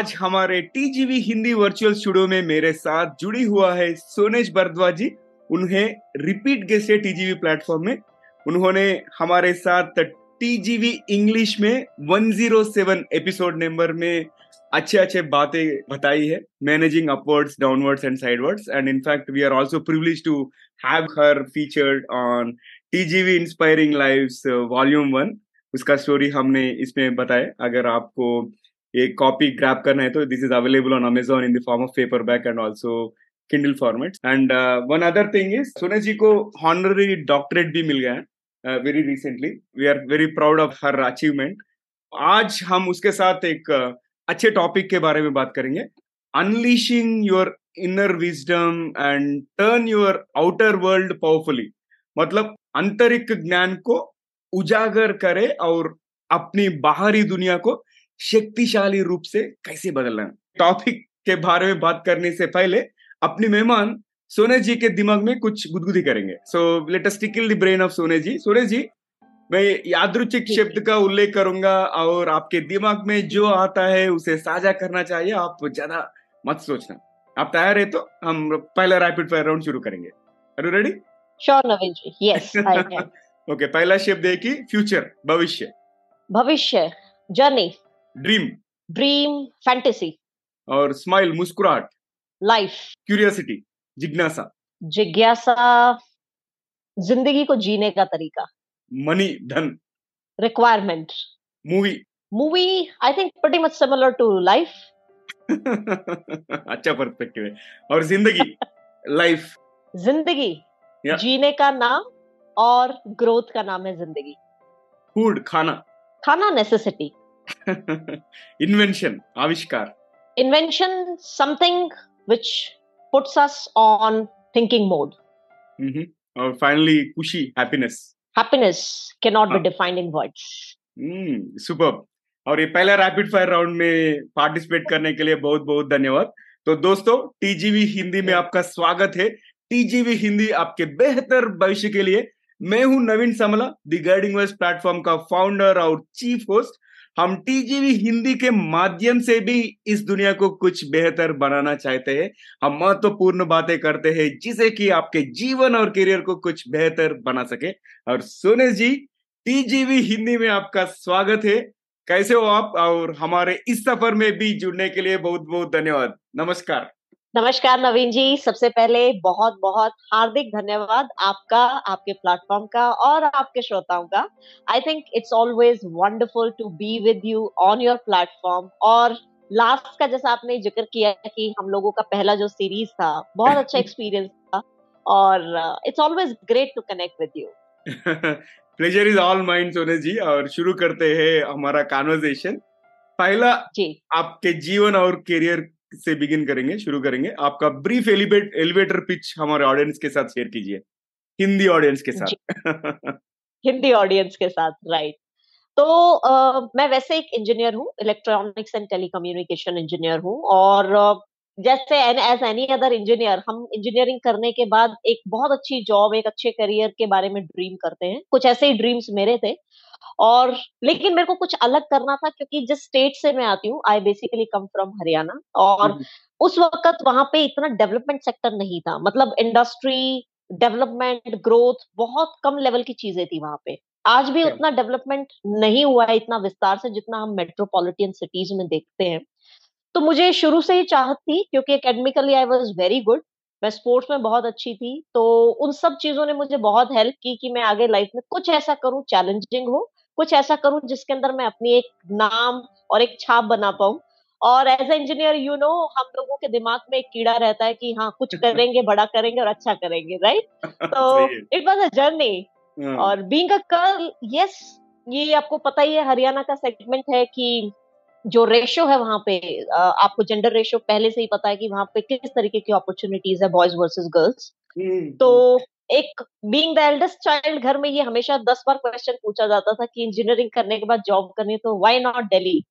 आज हमारे TGV Hindi virtual studio में मेरे साथ जुड़ी हुआ है सोनेश भरद्वाज जी। उन्हें रिपीट गेस्ट है टीजीवी प्लेटफॉर्म में। उन्होंने हमारे साथ टीजीवी इंग्लिश में 107 एपिसोड नंबर में अच्छे अच्छे बातें बताई है। Managing upwards downwards and sidewards and in fact we are also privilege to have her featured on TGV inspiring lives volume one उसका स्टोरी हमने इसमें बताया। अगर आपको एक कॉपी ग्रैप करना है तो this is available on Amazon in the form of paperback and also Kindle format and one other thing is Sone ji को हॉनररी डॉक्टरेट भी मिल गया है very recently we are very proud of her achievement आज हम उसके साथ एक uh, अच्छे टॉपिक के बारे में बात करेंगे. Unleashing your inner wisdom and turn your outer world powerfully मतलब आंतरिक ज्ञान को उजागर करे और अपनी बाहरी दुनिया को शक्तिशाली रूप से कैसे बदलना टॉपिक के बारे में बात करने से पहले अपने मेहमान सोने जी के दिमाग में कुछ गुदगुदी करेंगे। So let us tickle the brain of Sone ji. Sone जी मैं यादृचिक शब्द का उल्लेख करूँगा और आपके दिमाग में जो आता है उसे साझा करना चाहिए। आप ज़्यादा मत सोचना। आप तैयार है तो हम पहला रैपिड फायर राउंड शुरू करेंगे। Are you ready sure Naveen ji yes I am okay पहला शब्द है कि फ्यूचर भविष्य। भविष्य जर्नी ड्रीम ड्रीम फैंटेसी और स्माइल मुस्कुराहट लाइफ क्यूरियोसिटी जिज्ञासा जिज्ञासा ज़िंदगी को जीने का तरीका मनी धन requirement movie movie I think pretty much similar to life अच्छा पर्सपेक्टिव है और ज़िंदगी लाइफ ज़िंदगी Yeah. जीने का नाम और ग्रोथ का नाम है ज़िंदगी फ़ूड खाना खाना नेसेसिटी इन्वेंशन आविष्कार invention something which puts us on thinking mode hmm, और फाइनली खुशी happiness happiness can not be हाँ. डिफाइंड इन वर्ड्स सुपर और ये पहला रैपिड फायर राउंड में पार्टिसिपेट करने के लिए बहुत बहुत धन्यवाद. तो दोस्तों टीजीवी हिंदी में आपका स्वागत है. टीजीवी हिंदी आपके बेहतर भविष्य के लिए. मैं हूँ Naveen Samla the guiding west platform का फाउंडर और चीफ होस्ट हम टीजीवी हिंदी के माध्यम से भी इस दुनिया को कुछ बेहतर बनाना चाहते हैं। हम महत्वपूर्ण बातें करते हैं जिसे कि आपके जीवन और करियर को कुछ बेहतर बना सके। और सोने जी टीजीवी हिंदी में आपका स्वागत है। कैसे हो आप? और हमारे इस सफ़र में भी जुड़ने के लिए बहुत बहुत धन्यवाद। नमस्कार। नमस्कार नवीन जी सबसे पहले बहुत बहुत हार्दिक धन्यवाद आपका आपके प्लेटफॉर्म का और आपके श्रोताओं का। I think it's always wonderful to be with you on your platform और लास्ट का जैसा आपने ज़िक्र किया कि हम लोगों का पहला जो सीरीज़ था बहुत अच्छा एक्सपीरियंस था और it's always great to connect with you pleasure is all mind Sone ji और शुरू करते हैं हमारा कॉन्वर्जेशन पहला जी। आपके जीवन और करियर से बिगिन करेंगे शुरू करेंगे। आपका ब्रीफ एलिवेट एलिवेटर पिच हमारे ऑडियंस के साथ शेयर कीजिए। हिंदी ऑडियंस के साथ। हिंदी ऑडियंस के साथ राइट तो uh, मैं वैसे एक इंजीनियर हूँ इलेक्ट्रॉनिक्स एंड टेलीकम्युनिकेशन इंजीनियर हूँ और uh, जैसे एज एनी अदर इंजीनियर हम इंजीनियरिंग करने के बाद एक बहुत अच्छी जॉब एक अच्छे करियर के बारे में ड्रीम करते हैं। कुछ ऐसे ही ड्रीम्स मेरे थे। और लेकिन मेरे को कुछ अलग करना था क्योंकि जिस स्टेट से मैं आती हूँ I basically come from Haryana और उस वक्त वहाँ पे इतना डेवलपमेंट सेक्टर नहीं था। मतलब इंडस्ट्री डेवलपमेंट ग्रोथ बहुत कम लेवल की चीज़ें थी वहाँ पे। आज भी उतना डेवलपमेंट नहीं हुआ है इतना विस्तार से जितना हम मेट्रोपॉलिटन सिटीज़ में देखते हैं। तो मुझे शुरू से ही चाहत थी क्योंकि academically I was very good मैं स्पोर्ट्स में बहुत अच्छी थी तो उन सब चीज़ों ने मुझे बहुत हेल्प की कि मैं आगे लाइफ में कुछ ऐसा करूँ चैलेंजिंग हो कुछ ऐसा करूँ जिसके अंदर मैं अपनी एक नाम और एक छाप बना पाऊँ। और as a engineer you know हम लोगों के दिमाग में एक कीड़ा रहता है कि हाँ कुछ करेंगे बड़ा करेंगे और अच्छा करेंगे राइट तो इट वॉज़ अ जर्नी और बीइंग अ गर्ल यस ये आपको पता ही है हरियाणा का सेगमेंट है कि जो रेशो है वहाँ पे आपको जेंडर रेशो पहले से ही पता है कि वहाँ पे किस तरीके की अपॉर्चुनिटीज़ है बॉयज़ वर्सेस गर्ल्स हम्म, तो एक बीइंग द एल्डेस्ट चाइल्ड घर में ये हमेशा दस बार क्वेश्चन पूछा जाता था कि इंजीनियरिंग करने के बाद जॉब करनी है तो व्हाई नॉट दिल्ली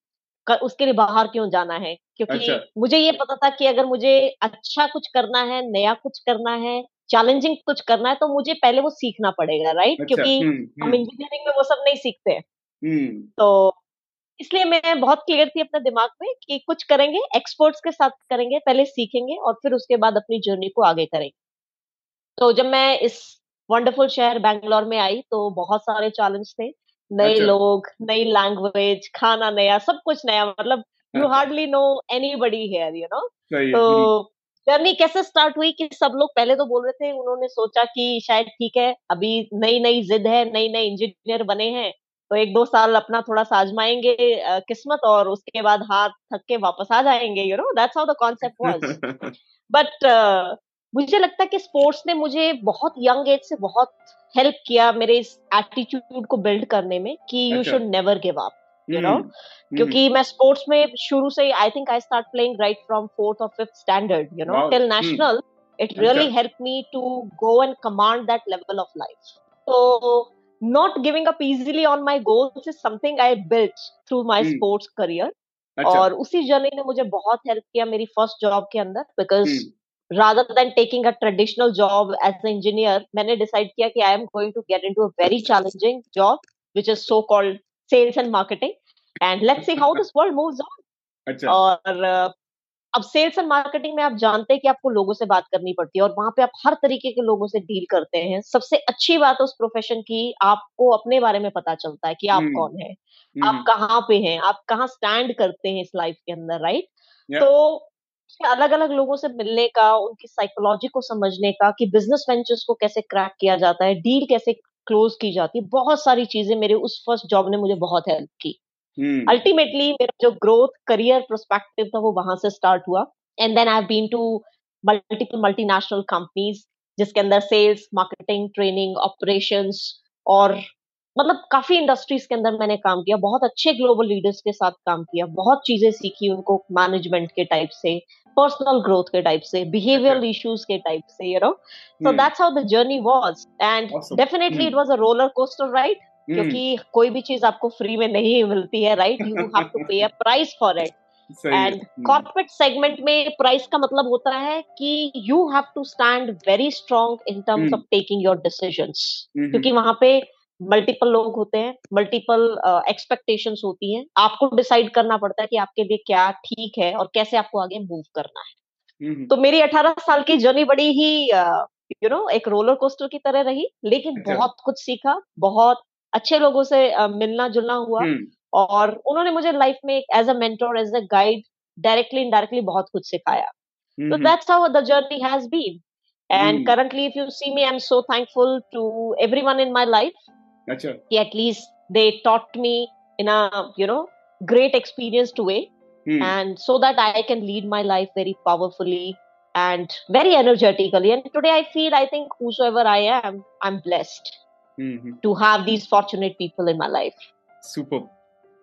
उसके लिए बाहर क्यों जाना है? क्योंकि अच्छा। मुझे ये पता था कि अगर मुझे अच्छा कुछ करना है नया कुछ करना है चैलेंजिंग कुछ करना है तो मुझे पहले वो सीखना पड़ेगा राइट अच्छा, क्योंकि हम्म, हम हम्म, इंजीनियरिंग में वो सब नहीं सीखते। हम्म, तो इसलिए मैं बहुत क्लियर थी अपने दिमाग में कि कुछ करेंगे एक्सपर्ट्स के साथ करेंगे पहले सीखेंगे और फिर उसके बाद अपनी जर्नी को आगे करेंगे। तो जब मैं इस वंडरफुल शहर बैंगलोर में आई तो बहुत सारे चैलेंज थे। नए अच्छा। लोग नई लैंग्वेज खाना नया सब कुछ नया मतलब you hardly know anybody here you know तो जर्नी कैसे स्टार्ट हुई कि सब लोग पहले तो बोल रहे थे उन्होंने सोचा कि शायद ठीक है अभी नई नई जिद है नई नई इंजीनियर बने हैं तो एक दो साल अपना थोड़ा सा आजमाएँगे किस्मत और उसके बाद हाथ थक के वापस आ जाएँगे you know that's how the concept was but मुझे लगता है कि स्पोर्ट्स ने मुझे बहुत यंग एज से बहुत हेल्प किया मेरे इस एटीट्यूड को बिल्ड करने में कि you should never give up you know क्योंकि मैं स्पोर्ट्स में शुरू से I think I start playing right from fourth और fifth standard you know till national really okay. helped me to go and command that level of life. so not giving up easily on my goals is something i built through my hmm. sports career अच्छा. और उसी journey ने मुझे बहुत help किया मेरी first job के अंदर because rather than taking a traditional job as an engineer मैंने डिसाइड किया कि I am going to get into a very challenging job which is so called sales and marketing and let's see how this world moves on और अब sales and marketing में आप जानते हैं कि आपको लोगों से बात करनी पड़ती है और वहाँ पे आप हर तरीके के लोगों से डील करते हैं सबसे अच्छी बात उस प्रोफेशन की आपको अपने बारे में पता चलता है कि आप hmm. कौन है hmm. आप कहाँ पे हैं आप कहाँ स्टैंड करते हैं इस लाइफ के अंदर राइट yeah. तो अलग अलग लोगों से मिलने का उनकी साइकोलॉजी को समझने का कि बिज़नेस वेंचर्स को कैसे क्रैक किया जाता है डील कैसे क्लोज की जाती है बहुत सारी चीज़ें मेरे उस फ़र्स्ट जॉब ने मुझे बहुत हेल्प की अल्टीमेटली hmm. मेरा जो ग्रोथ करियर प्रोस्पेक्टिव था वो वहाँ से स्टार्ट हुआ। And then I been to multiple multinational companies जिसके अंदर सेल्स मार्केटिंग ट्रेनिंग ऑपरेशंस और मतलब काफ़ी इंडस्ट्रीज़ के अंदर मैंने काम किया। बहुत अच्छे ग्लोबल लीडर्स के साथ काम किया। बहुत चीज़ें सीखी उनको मैनेजमेंट के टाइप से पर्सनल ग्रोथ के टाइप से बिहेवियरल इश्यूज़ के टाइप से you know so that's how the journey was and definitely it was a roller coaster ride क्योंकि कोई भी चीज़ आपको फ्री में नहीं मिलती है right you have to pay a price for it and corporate segment में प्राइस का मतलब होता है कि you have to stand very strong in terms of taking your decisions क्योंकि वहाँ पे मल्टीपल लोग होते हैं मल्टीपल एक्सपेक्टेशन uh, होती हैं। आपको डिसाइड करना पड़ता है कि आपके लिए क्या ठीक है और कैसे आपको आगे मूव करना है। तो मेरी 18 साल की जर्नी बड़ी ही यू नो know, एक रोलर कोस्टर की तरह रही लेकिन अच्छा। बहुत कुछ सीखा बहुत अच्छे लोगों से मिलना जुलना हुआ और उन्होंने मुझे लाइफ में as a mentor as a guide directly indirectly बहुत कुछ सिखाया। तो that's how the journey has been and currently if you see me I am so thankful to everyone in my life अच्छा। कि at least they taught me in a you know great experienced way hmm. and so that i can lead my life very powerfully and very energetically. And today i feel i think whosoever i am i'm blessed. Mm-hmm. to have these fortunate people in my life. Super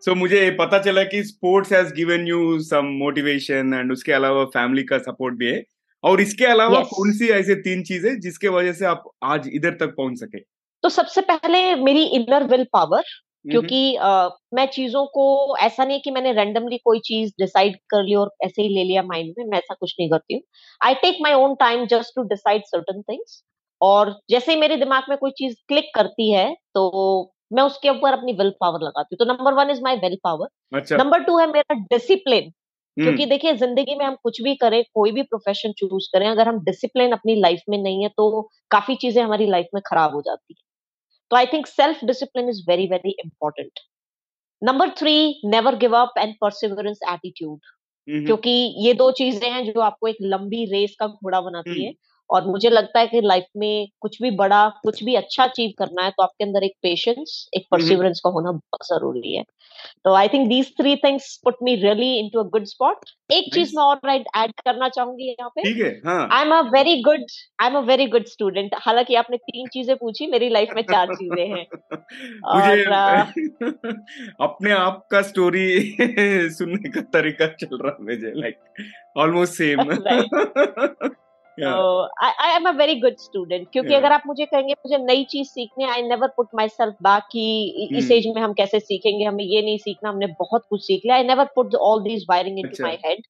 so so, मुझे पता चला कि sports has given you some motivation and उसके अलावा family का support भी है। और इसके अलावा yes. कौन सी ऐसे तीन चीज़ें जिसके वजह से आप आज इधर तक पहुँच सके? तो सबसे पहले मेरी इनर विल पावर क्योंकि uh, मैं चीज़ों को ऐसा नहीं कि मैंने रैंडमली कोई चीज़ डिसाइड कर ली और ऐसे ही ले लिया माइंड में मैं ऐसा कुछ नहीं करती हूँ। I take my own time just to decide certain things और जैसे ही मेरे दिमाग में कोई चीज़ क्लिक करती है तो मैं उसके ऊपर अपनी विल पावर लगाती हूँ। तो number one is my will power. Number two है मेरा डिसिप्लिन क्योंकि। देखिए ज़िंदगी में हम कुछ भी करें कोई भी प्रोफेशन चूज़ करें अगर हम डिसिप्लिन अपनी लाइफ में नहीं है तो काफ़ी चीज़ें हमारी लाइफ में खराब हो जाती है। तो I think self discipline is very very important number three never give up and perseverance attitude क्योंकि ये दो चीज़ें हैं जो आपको एक लंबी रेस का घोड़ा बनाती। है। और मुझे लगता है कि लाइफ में कुछ भी बड़ा कुछ भी अच्छा अचीव करना है तो आपके अंदर एक पेशेंस एक परसिवरेंस का होना बहुत ज़रूरी है। तो I think these three things put me really into a good spot एक चीज़ मैं और राइट ऐड करना चाहूँगी यहाँ पे। ठीक है I am a very good I am a very good student हालाँकि आपने तीन चीज़ें पूछी मेरी लाइफ में चार चीज़ें हैं। और अपने आप का स्टोरी सुनने का तरीका चल रहा है मुझे like almost same I am a very good student क्योंकि yeah. अगर आप मुझे कहेंगे मुझे नई चीज़ सीखनी I never put myself back कि इस एज hmm. में हम कैसे सीखेंगे हमें ये नहीं सीखना हमने बहुत कुछ सीख लिया I never put all these wiring into my head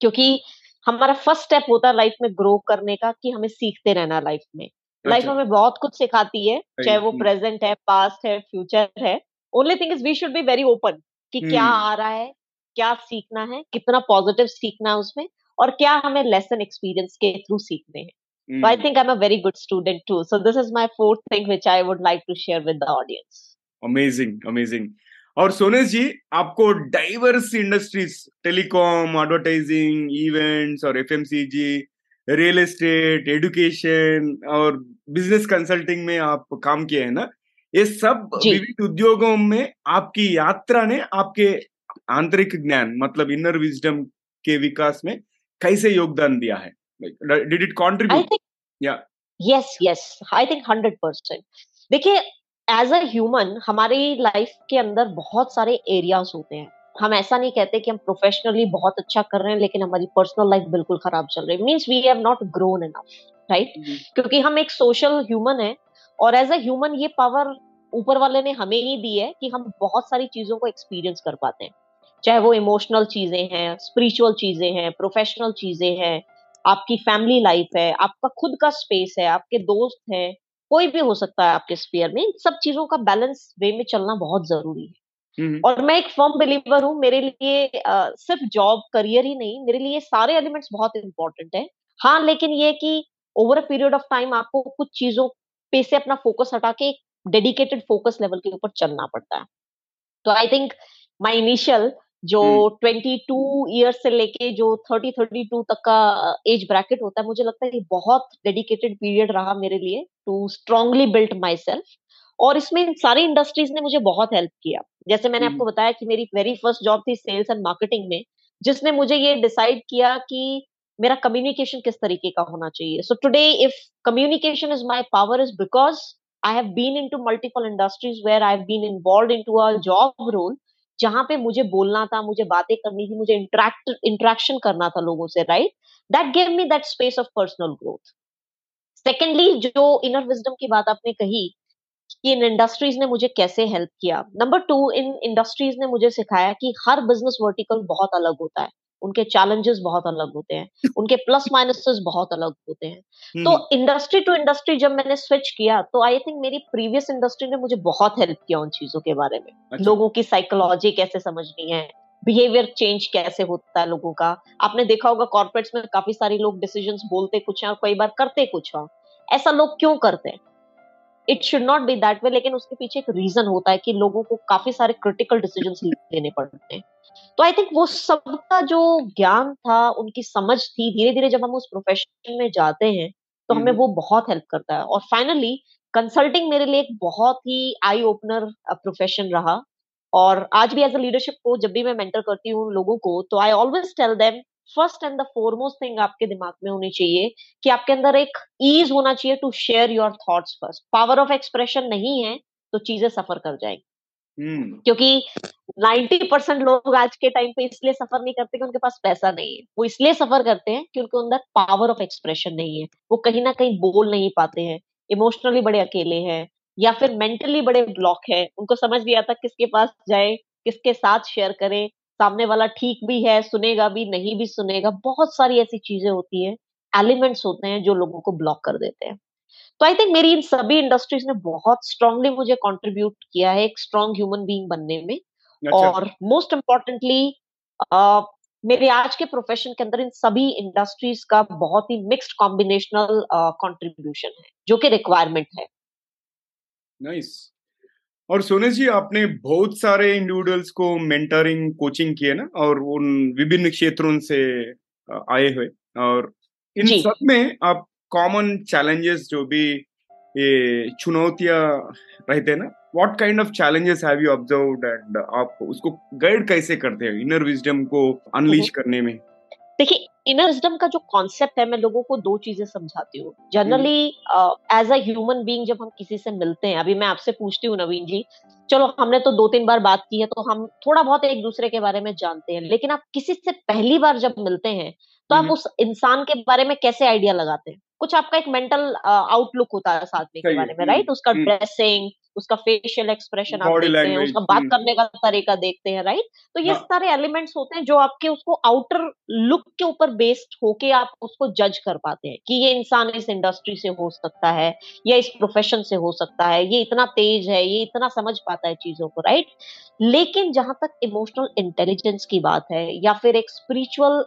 क्योंकि हमारा फ़र्स्ट स्टेप होता है लाइफ में ग्रो करने का कि हमें सीखते रहना लाइफ में। लाइफ अच्छा। हमें बहुत कुछ सिखाती है चाहे वो प्रेजेंट है पास्ट है फ्यूचर है। Only thing is we should be very open कि क्या आ रहा है क्या सीखना है कितना पॉजिटिव सीखना है उसमें। और क्या हमें लेसन एक्सपीरियंस के थ्रू सीखने हैं So I think I'm a very good student too. So this is my fourth thing which I would like to share with the audience. Amazing, amazing. और सोनेश जी आपको diverse industries telecom advertising events और FMCG real estate education और business consulting में आप काम किए हैं ना ये सब विविध उद्योगों में आपकी यात्रा ने आपके आंतरिक ज्ञान मतलब इनर विजडम के विकास में कैसे योगदान दिया है डिड इट कॉन्ट्रीब्यूट या yes yes I think hundred percent देखिए एज अ ह्यूमन हमारी लाइफ के अंदर बहुत सारे एरियाज़ होते हैं हम ऐसा नहीं कहते कि हम प्रोफेशनली बहुत अच्छा कर रहे हैं लेकिन हमारी पर्सनल लाइफ बिल्कुल खराब चल रही है means we have not grown enough right क्योंकि हम एक सोशल ह्यूमन है और एज अ ह्यूमन ये पावर ऊपर वाले ने हमें ही दी है कि हम बहुत सारी चीज़ों को एक्सपीरियंस कर पाते हैं चाहे वो इमोशनल चीज़ें हैं स्पिरिचुअल चीज़ें हैं प्रोफेशनल चीज़ें हैं आपकी फैमिली लाइफ है आपका खुद का स्पेस है आपके दोस्त हैं कोई भी हो सकता है आपके स्पेयर में इन सब चीज़ों का बैलेंस वे में चलना बहुत ज़रूरी है। हम्म। और मैं एक फर्म बिलीवर हूँ मेरे लिए आ, सिर्फ़ जॉब करियर ही नहीं मेरे लिए सारे एलिमेंट्स बहुत इंपॉर्टेंट है। हाँ लेकिन ये कि over a period of time आपको कुछ चीज़ों पे से अपना फोकस हटा के डेडिकेटेड फोकस लेवल के ऊपर चलना पड़ता है। तो आई थिंक माई इनिशियल जो ट्वेंटी टू ईयर से लेके जो थर्टी थर्टी टू तक का एज ब्रैकेट होता है मुझे लगता है बहुत डेडिकेटेड पीरियड रहा मेरे लिए to strongly built myself और इसमें सारी इंडस्ट्रीज़ ने मुझे बहुत हेल्प किया। जैसे मैंने आपको बताया कि मेरी वेरी फ़र्स्ट जॉब थी सेल्स एंड मार्केटिंग में जिसने मुझे ये डिसाइड किया कि मेरा कम्युनिकेशन किस तरीके का होना चाहिए। So today if communication is my power is because I have been into multiple industries where I have been involve into a job role जहाँ पे मुझे बोलना था, मुझे बातें करनी थी, मुझे इंटरेक्ट इंटरेक्शन करना था लोगों से right that gave me that space of personal growth secondly जो इनर विजडम की बात आपने कही कि इन इंडस्ट्रीज़ ने मुझे कैसे हेल्प किया? नंबर टू इन इंडस्ट्रीज़ ने मुझे सिखाया कि हर बिज़नेस वर्टिकल बहुत अलग होता है। उनके चैलेंजेस बहुत अलग होते हैं उनके प्लस माइनसेस बहुत अलग होते हैं। तो इंडस्ट्री टू इंडस्ट्री जब मैंने स्विच किया तो आई थिंक मेरी प्रीवियस इंडस्ट्री ने मुझे बहुत हेल्प किया उन चीज़ों के बारे में। अच्छा। लोगों की साइकोलॉजी कैसे समझनी है बिहेवियर चेंज कैसे होता है लोगों का। आपने देखा होगा कॉर्पोरेट्स में काफ़ी सारे लोग डिसीज़न बोलते कुछ हैं और कई बार करते कुछ हैं। ऐसा लोग क्यों करते हैं? It should not be that way लेकिन उसके पीछे एक रीजन होता है कि लोगों को काफ़ी सारे क्रिटिकल डिसीज़न लेने पड़ते हैं। तो आई थिंक वो सबका जो ज्ञान था उनकी समझ थी धीरे धीरे जब हम उस प्रोफेशन में जाते हैं तो हमें हम्म। वो बहुत हेल्प करता है। और फाइनली कंसल्टिंग मेरे लिए एक बहुत ही आई ओपनर प्रोफेशन रहा। और आज भी एज अ लीडरशिप को जब भी मैं मेंटर करती हूँ लोगों को तो I always tell them first and the foremost thing आपके दिमाग में होनी चाहिए कि आपके अंदर एक ईज होना चाहिए to share your thoughts first power of expression नहीं है तो चीज़ें सफ़र कर जाएँगी। Hmm. क्योंकि 90 परसेंट लोग आज के टाइम पे इसलिए सफ़र नहीं करते कि उनके पास पैसा नहीं है। वो इसलिए सफ़र करते हैं कि उनके अंदर पावर ऑफ़ एक्सप्रेशन नहीं है। वो कहीं ना कहीं बोल नहीं पाते हैं। इमोशनली बड़े अकेले हैं या फिर मेंटली बड़े ब्लॉक है। उनको समझ नहीं आता किसके पास जाए किसके साथ शेयर करें सामने वाला ठीक भी है सुनेगा भी नहीं भी सुनेगा बहुत सारी ऐसी चीज़ें होती है एलिमेंट्स होते हैं जो लोगों को ब्लॉक कर देते हैं तो आई थिंक मेरी इन सभी इंडस्ट्रीज़ ने बहुत स्ट्रांगली मुझे कंट्रीब्यूट किया है एक स्ट्रांग ह्यूमन बीइंग बनने में अच्छा। और मोस्ट इम्पोर्टेंटली मेरे आज के प्रोफेशन के अंदर इन सभी इंडस्ट्रीज़ का बहुत ही मिक्स्ड कॉम्बिनेशनल कंट्रीब्यूशन है जो कि रिक्वायरमेंट है नाइस nice. और सोने जी आपने बहुत सारे इंडिविजुअल्स को मेंटरिंग कोचिंग किए ना? और उन विभिन्न क्षेत्रों से आए हुए। और इन सब में आप कॉमन चैलेंजेस जो भी ये चुनौतियाँ रहते हैं ना? What kind of challenges have you observed and आप उसको गाइड कैसे करते हैं? इनर विजडम को अनलीश हम्म। करने में। देखिए इनर विजडम का जो कॉन्सेप्ट है मैं लोगों को दो चीज़ें समझाती हूँ। Generally as a human being जब हम किसी से मिलते हैं अभी मैं आपसे पूछती हूँ नवीन जी चलो हमने तो दो तीन बार बात की है तो हम थोड़ा बहुत एक दूसरे के बारे में जानते हैं लेकिन आप किसी से पहली बार जब मिलते हैं तो आप हम्म। उस इंसान के बारे में कैसे आइडिया लगाते हैं? कुछ आपका एक मेंटल आउटलुक होता है साथ में के बारे में राइट उसका ड्रेसिंग उसका फेशियल एक्सप्रेशन आप देखते हैं उसका बात हम्म। करने का तरीका देखते हैं राइट तो ये हाँ. सारे एलिमेंट्स होते हैं जो आपके उसको आउटर लुक के ऊपर बेस्ड होके आप उसको जज कर पाते हैं कि ये इंसान इस इंडस्ट्री से हो सकता है या इस प्रोफेशन से हो सकता है ये इतना तेज है ये इतना समझ पाता है चीज़ों को राइट लेकिन जहाँ तक इमोशनल इंटेलिजेंस की बात है या फिर एक स्पिरिचुअल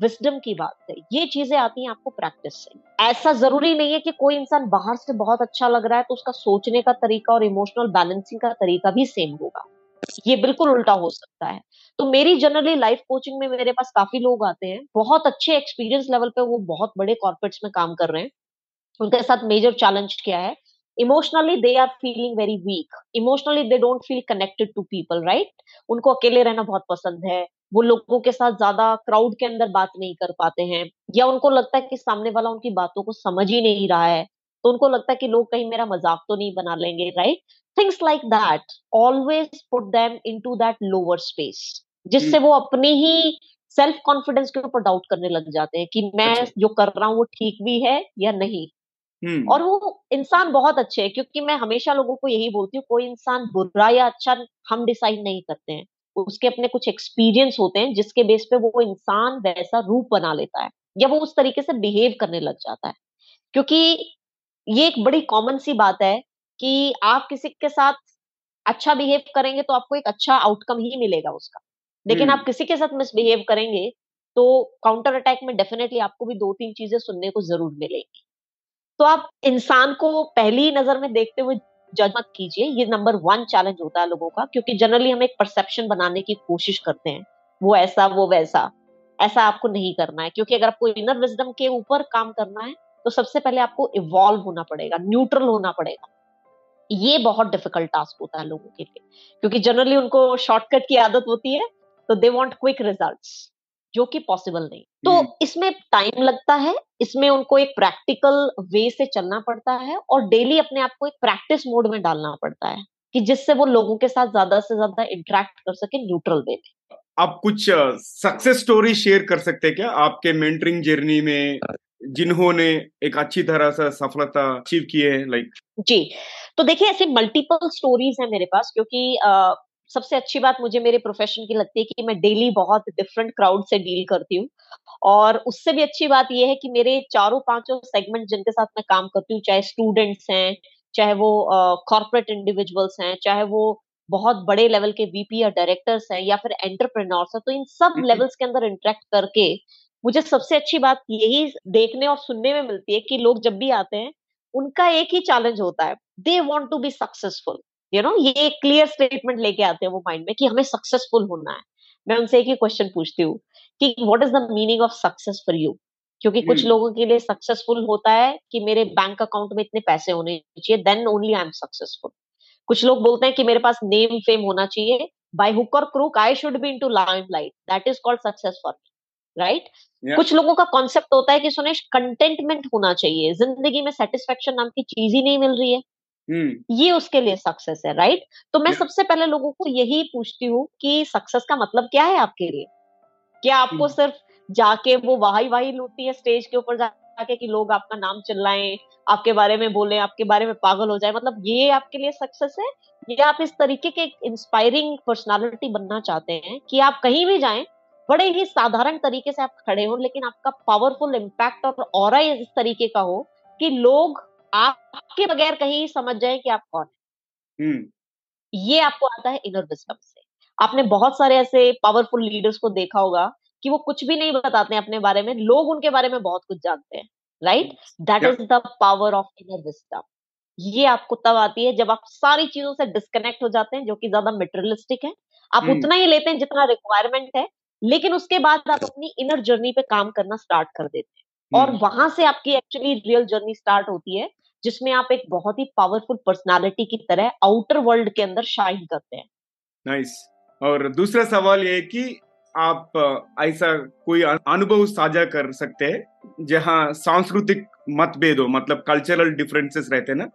विजडम की बात है ये चीज़ें आती हैं आपको प्रैक्टिस से ऐसा ज़रूरी नहीं है कि कोई इंसान बाहर से बहुत अच्छा लग रहा है तो उसका सोचने का तरीका और इमोशनल बैलेंसिंग का तरीका भी सेम होगा। ये बिल्कुल उल्टा हो सकता है। तो मेरी जनरली लाइफ कोचिंग में मेरे पास काफ़ी लोग आते हैं। बहुत अच्छे एक्सपीरियंस लेवल पे वो बहुत बड़े कॉर्पोरेट्स में काम कर रहे हैं। उनके साथ मेजर चैलेंज क्या है? Emotionally they are feeling very weak emotionally they don't feel connected to people right उनको अकेले रहना बहुत पसंद है। वो लोगों के साथ ज़्यादा क्राउड के अंदर बात नहीं कर पाते हैं। या उनको लगता है कि सामने वाला उनकी बातों को समझ ही नहीं रहा है। तो उनको लगता है कि लोग कहीं मेरा मज़ाक तो नहीं बना लेंगे right things like that always put them into that lower space जिससे वो अपनी ही सेल्फ कॉन्फिडेंस के ऊपर डाउट करने लग जाते हैं कि मैं अच्छा। जो कर रहा हूँ वो ठीक भी है या नहीं। हम्म। और वो इंसान बहुत अच्छे है क्योंकि मैं हमेशा लोगों को यही बोलती हूँ कोई इंसान बुरा या अच्छा हम डिसाइड नहीं करते हैं। उसके अपने कुछ एक्सपीरियंस होते हैं जिसके बेस पे वो इंसान वैसा रूप बना लेता है या वो उस तरीके से बिहेव करने लग जाता है। क्योंकि ये एक बड़ी कॉमन सी बात है कि आप किसी के साथ अच्छा बिहेव करेंगे तो आपको एक अच्छा आउटकम ही मिलेगा उसका। लेकिन आप किसी के साथ मिसबिहेव करेंगे तो काउंटर अटैक में डेफिनेटली आपको भी दो तीन चीज़ें सुनने को ज़रूर मिलेंगी। तो आप इंसान को पहली नज़र में देखते हुए जज मत कीजिए ये नंबर वन चैलेंज होता है लोगों का क्योंकि जनरली हम एक परसेप्शन बनाने की कोशिश करते हैं वो ऐसा वो वैसा ऐसा आपको नहीं करना है क्योंकि अगर आपको इनर विजडम के ऊपर काम करना है तो सबसे पहले आपको इवॉल्व होना पड़ेगा न्यूट्रल होना पड़ेगा। ये बहुत डिफ़िकल्ट टास्क होता है लोगों के लिए क्योंकि जनरली उनको शॉर्टकट की आदत होती है तो दे वांट क्विक रिजल्ट्स जो कि पॉसिबल नहीं। तो हम्म। इसमें टाइम लगता है इसमें उनको एक प्रैक्टिकल वे से चलना पड़ता है और डेली अपने आप को एक प्रैक्टिस मोड में डालना पड़ता है कि जिससे वो लोगों के साथ ज़्यादा से ज़्यादा इंटरेक्ट कर सके न्यूट्रल वे में। आप कुछ सक्सेस स्टोरी शेयर कर सकते हैं क्या? आपके मेंटरिंग जर्नी में जिन्होंने एक अच्छी तरह से सफलता अचीव की है लाइक जी। तो देखिए ऐसे मल्टीपल स्टोरीज है मेरे पास क्योंकि आ, सबसे अच्छी बात मुझे मेरे प्रोफेशन की लगती है कि मैं डेली बहुत डिफरेंट क्राउड से डील करती हूँ। और उससे भी अच्छी बात यह है कि मेरे चारों पाँचों सेगमेंट जिनके साथ मैं काम करती हूँ चाहे स्टूडेंट्स हैं चाहे वो कॉर्पोरेट इंडिविजुअल्स हैं चाहे वो बहुत बड़े लेवल के वीपी या डायरेक्टर्स हैं या फिर एंटरप्रेन्योर्स हैं तो इन सब लेवल्स के अंदर इंटरेक्ट करके मुझे सबसे अच्छी बात यही देखने और सुनने में मिलती है कि लोग जब भी आते हैं उनका एक ही चैलेंज होता है they want to be successful you know ये एक क्लियर स्टेटमेंट लेके आते हैं वो माइंड में कि हमें सक्सेसफुल होना है। मैं उनसे एक ही क्वेश्चन पूछती हूँ कि what is the meaning of success for you क्योंकि कुछ hmm. लोगों के लिए सक्सेसफुल होता है कि मेरे बैंक अकाउंट में इतने पैसे होने चाहिए then only I am successful कुछ लोग बोलते हैं कि मेरे पास नेम फेम होना चाहिए। बाय हुक और crook I should be into limelight that is called success for me right कुछ लोगों का कॉन्सेप्ट होता है कि सुनेश कंटेंटमेंट होना चाहिए। ज़िंदगी में सेटिस्फेक्शन नाम की चीज़ ही नहीं मिल रही है। हम्म। ये उसके लिए सक्सेस है राइट तो मैं सबसे पहले लोगों को यही पूछती हूँ कि सक्सेस का मतलब क्या है आपके लिए? क्या आपको हम्म। सिर्फ़ जाके वो वाही वाही लूटती है स्टेज के ऊपर जाके कि लोग आपका नाम चिल्लाएँ आपके बारे में बोले आपके बारे में पागल हो जाए? मतलब ये आपके लिए सक्सेस है? या आप इस तरीके के इंस्पायरिंग पर्सनालिटी बनना चाहते हैं कि आप कहीं भी जाएँ बड़े ही साधारण तरीके से आप खड़े हो लेकिन आपका पावरफुल इम्पैक्ट और और इस तरीके का हो कि लोग आपके बगैर कहीं समझ जाए कि आप कौन है। हम्म। ये आपको आता है इनर विस्टम से। आपने बहुत सारे ऐसे पावरफुल लीडर्स को देखा होगा कि वो कुछ भी नहीं बताते हैं अपने बारे में लोग उनके बारे में बहुत कुछ जानते हैं right that is the power of inner wisdom ये आपको तब आती है जब आप सारी चीज़ों से डिस्कनेक्ट हो जाते हैं जो कि ज़्यादा मेटेरियलिस्टिक है। आप hmm. उतना ही लेते हैं जितना रिक्वायरमेंट है लेकिन उसके बाद आप अपनी इनर जर्नी पे काम करना स्टार्ट कर देते हैं। और हम्म। वहाँ से आपकी एक्चुअली रियल जर्नी स्टार्ट होती है जिसमें आप एक बहुत ही पावरफुल पर्सनालिटी की तरह आउटर वर्ल्ड के अंदर शाइन करते हैं। नाइस और दूसरा सवाल ये कि आप ऐसा कोई अनुभव साझा कर सकते हैं जहाँ सांस्कृतिक मतभेदों मतलब कल्चरल डिफरेंसेस रहते हैं ना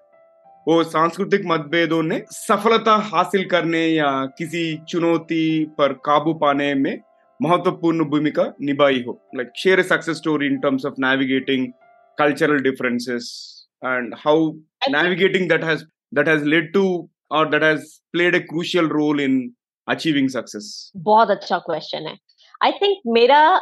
वो सांस्कृतिक मतभेदों ने सफलता हासिल करने या किसी चुनौती पर काबू पाने में महत्वपूर्ण भूमिका निभाई हो like share a success story in terms of navigating cultural differences and how navigating that has that has led to or that has played a crucial role in achieving success? बहुत अच्छा क्वेश्चन है I think मेरा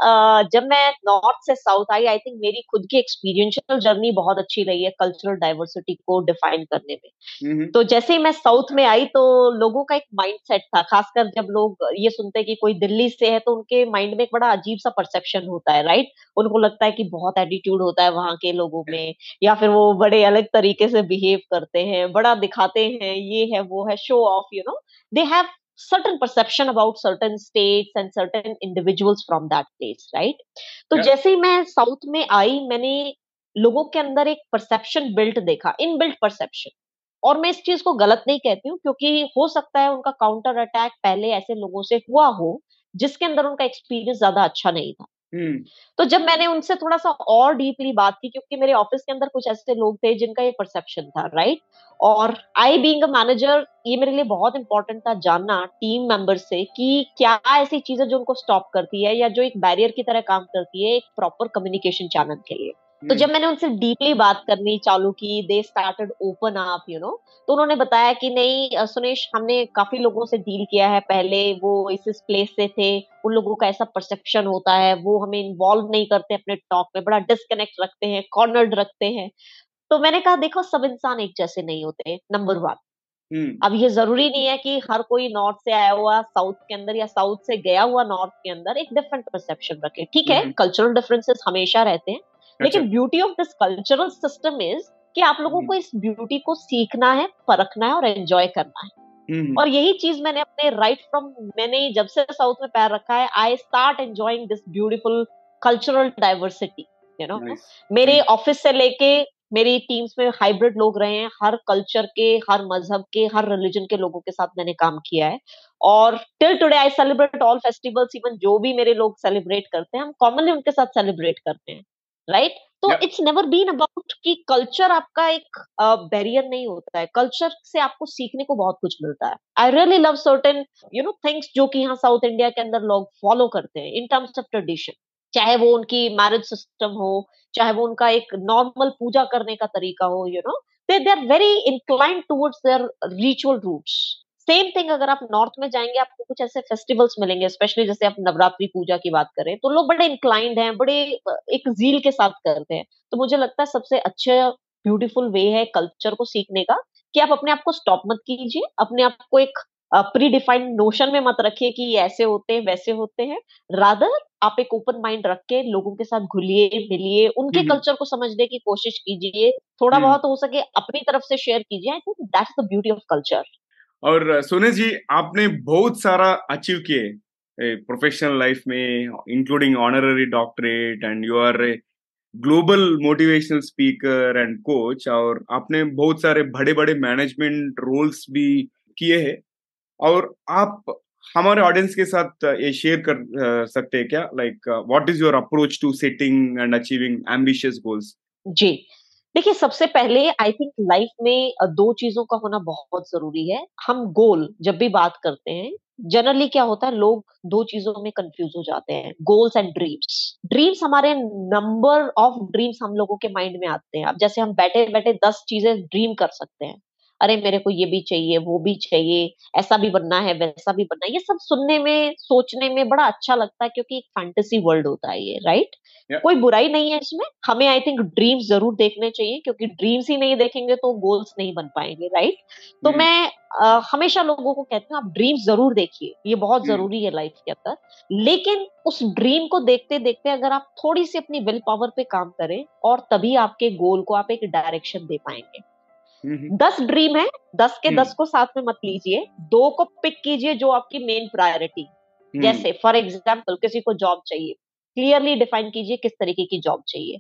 जब मैं north से south आई आई think मेरी खुद की एक्सपीरियंशियल जर्नी बहुत अच्छी रही है कल्चरल डाइवर्सिटी को डिफाइन करने में। mm-hmm. तो जैसे ही मैं साउथ में आई तो लोगों का एक माइंडसेट था खासकर जब लोग ये सुनते हैं कि कोई दिल्ली से है तो उनके माइंड में एक बड़ा अजीब सा परसेप्शन होता है राइट उनको लगता है कि बहुत एटीट्यूड होता है वहाँ के लोगों में या फिर वो बड़े अलग तरीके से बिहेव करते हैं बड़ा दिखाते हैं ये है वो है show off you know they have certain perception about certain states and certain individuals from that place right तो yeah. जैसे ही मैं साउथ में आई मैंने लोगों के अंदर एक परसेप्शन बिल्ट देखा इन बिल्ट परसेप्शन और मैं इस चीज़ को गलत नहीं कहती हूँ क्योंकि हो सकता है उनका काउंटर अटैक पहले ऐसे लोगों से हुआ हो जिसके अंदर उनका एक्सपीरियंस ज़्यादा अच्छा नहीं था. तो जब मैंने उनसे थोड़ा सा और डीपली बात की, क्योंकि मेरे ऑफ़िस के अंदर कुछ ऐसे लोग थे जिनका ये परसेप्शन था, राइट? और आई बींग मैनेजर, ये मेरे लिए बहुत इंपॉर्टेंट था जानना टीम मेंबर से कि क्या ऐसी चीज़ें जो उनको स्टॉप करती है या जो एक बैरियर की तरह काम करती है एक प्रॉपर कम्युनिकेशन चैनल के लिए। तो जब मैंने उनसे डीपली बात करनी चालू की they started open up you know तो उन्होंने बताया कि नहीं सुनेश हमने काफ़ी लोगों से डील किया है पहले वो इस इस प्लेस से थे उन लोगों का ऐसा परसेप्शन होता है वो हमें इन्वॉल्व नहीं करते अपने टॉक में बड़ा डिस्कनेक्ट रखते हैं कॉर्नर्ड रखते हैं। तो मैंने कहा देखो सब इंसान एक जैसे नहीं होते नंबर वन हम्म। अब ये ज़रूरी नहीं है कि हर कोई नॉर्थ से आया हुआ साउथ के अंदर या साउथ से गया हुआ नॉर्थ के अंदर एक डिफरेंट परसेप्शन रखे ठीक है? कल्चरल हम्म। डिफरेंसेस हमेशा रहते हैं। लेकिन beauty of this cultural system is कि आप लोगों को हम्म। इस ब्यूटी को सीखना है परखना है और एंजॉय करना है। हम्म। और यही चीज़ मैंने अपने राइट फ्रॉम मैंने जब से साउथ में पैर रखा है I start enjoying this beautiful cultural diversity you know मेरे ऑफ़िस से लेके मेरी टीम्स में हाइब्रिड लोग रहे हैं हर कल्चर के हर मज़हब के हर रिलीजन के लोगों के साथ मैंने काम किया है। और till today I celebrate all festivals even जो भी मेरे लोग सेलिब्रेट करते हैं हम कॉमनली उनके साथ सेलिब्रेट करते हैं। राइट तो इट्स नेवर बीन अबाउट कि कल्चर आपका एक बैरियर uh, नहीं होता है। कल्चर से आपको सीखने को बहुत कुछ मिलता है। I really love certain you know things जो कि यहाँ साउथ इंडिया के अंदर लोग फॉलो करते हैं इन टर्म्स ऑफ़ ट्रेडिशन चाहे वो उनकी मैरिज सिस्टम हो चाहे वो उनका एक नॉर्मल पूजा करने का तरीका हो you know they they are very inclined towards their ritual roots same thing अगर आप नॉर्थ में जाएँगे आपको कुछ ऐसे फेस्टिवल्स मिलेंगे स्पेशली जैसे आप नवरात्रि पूजा की बात करें तो लोग बड़े इंक्लाइंड हैं बड़े एक जील के साथ करते हैं। तो मुझे लगता है सबसे अच्छा ब्यूटीफुल वे है कल्चर को सीखने का कि आप अपने आप को स्टॉप मत कीजिए अपने आप को एक प्री डिफाइंड नोशन में मत रखिए कि ऐसे होते हैं वैसे होते हैं। रादर आप एक ओपन माइंड रख के लोगों के साथ घुलिए मिलिए उनके कल्चर को समझने की कोशिश कीजिए। थोड़ा बहुत हो सके अपनी तरफ़ से शेयर कीजिए। I think that's the beauty of culture और सोने जी, आपने बहुत सारा अचीव किए। प्रोफेशनल लाइफ में including honorary doctorate and you are global motivational speaker and coach और आपने बहुत सारे बड़े बड़े मैनेजमेंट रोल्स भी किए हैं। और आप हमारे ऑडियंस के साथ ये शेयर कर सकते हैं क्या? Like what is your approach to setting and achieving ambitious goals जी। देखिए, सबसे पहले आई थिंक लाइफ में दो चीज़ों का होना बहुत ज़रूरी है। हम गोल जब भी बात करते हैं जनरली क्या होता है, लोग दो चीज़ों में कंफ्यूज हो जाते हैं गोल्स एंड ड्रीम्स ड्रीम्स हमारे नंबर ऑफ़ ड्रीम्स हम लोगों के माइंड में आते हैं। अब जैसे हम बैठे बैठे दस चीज़ें ड्रीम कर सकते हैं। अरे मेरे को ये भी चाहिए वो भी चाहिए ऐसा भी बनना है वैसा भी बनना है। ये सब सुनने में सोचने में बड़ा अच्छा लगता है क्योंकि एक फैंटेसी वर्ल्ड होता है ये राइट? Yeah. कोई बुराई नहीं है इसमें। हमें आई थिंक ड्रीम्स ज़रूर देखने चाहिए क्योंकि ड्रीम्स ही नहीं देखेंगे तो गोल्स नहीं बन पाएँगे राइट तो. मैं आ, हमेशा लोगों को कहती हूँ आप ड्रीम्स ज़रूर देखिए। ये बहुत. ज़रूरी है लाइफ के अंदर। लेकिन उस ड्रीम को देखते देखते अगर आप थोड़ी सी अपनी विल पावर पे काम करें और तभी आपके गोल को आप एक डायरेक्शन दे पाएँगे। दस ड्रीम है दस के दस को साथ में मत लीजिए दो को पिक कीजिए जो आपकी मेन प्रायोरिटी जैसे फॉर एग्ज़ाम्पल किसी को जॉब चाहिए क्लियरली डिफाइन कीजिए किस तरीके की जॉब चाहिए।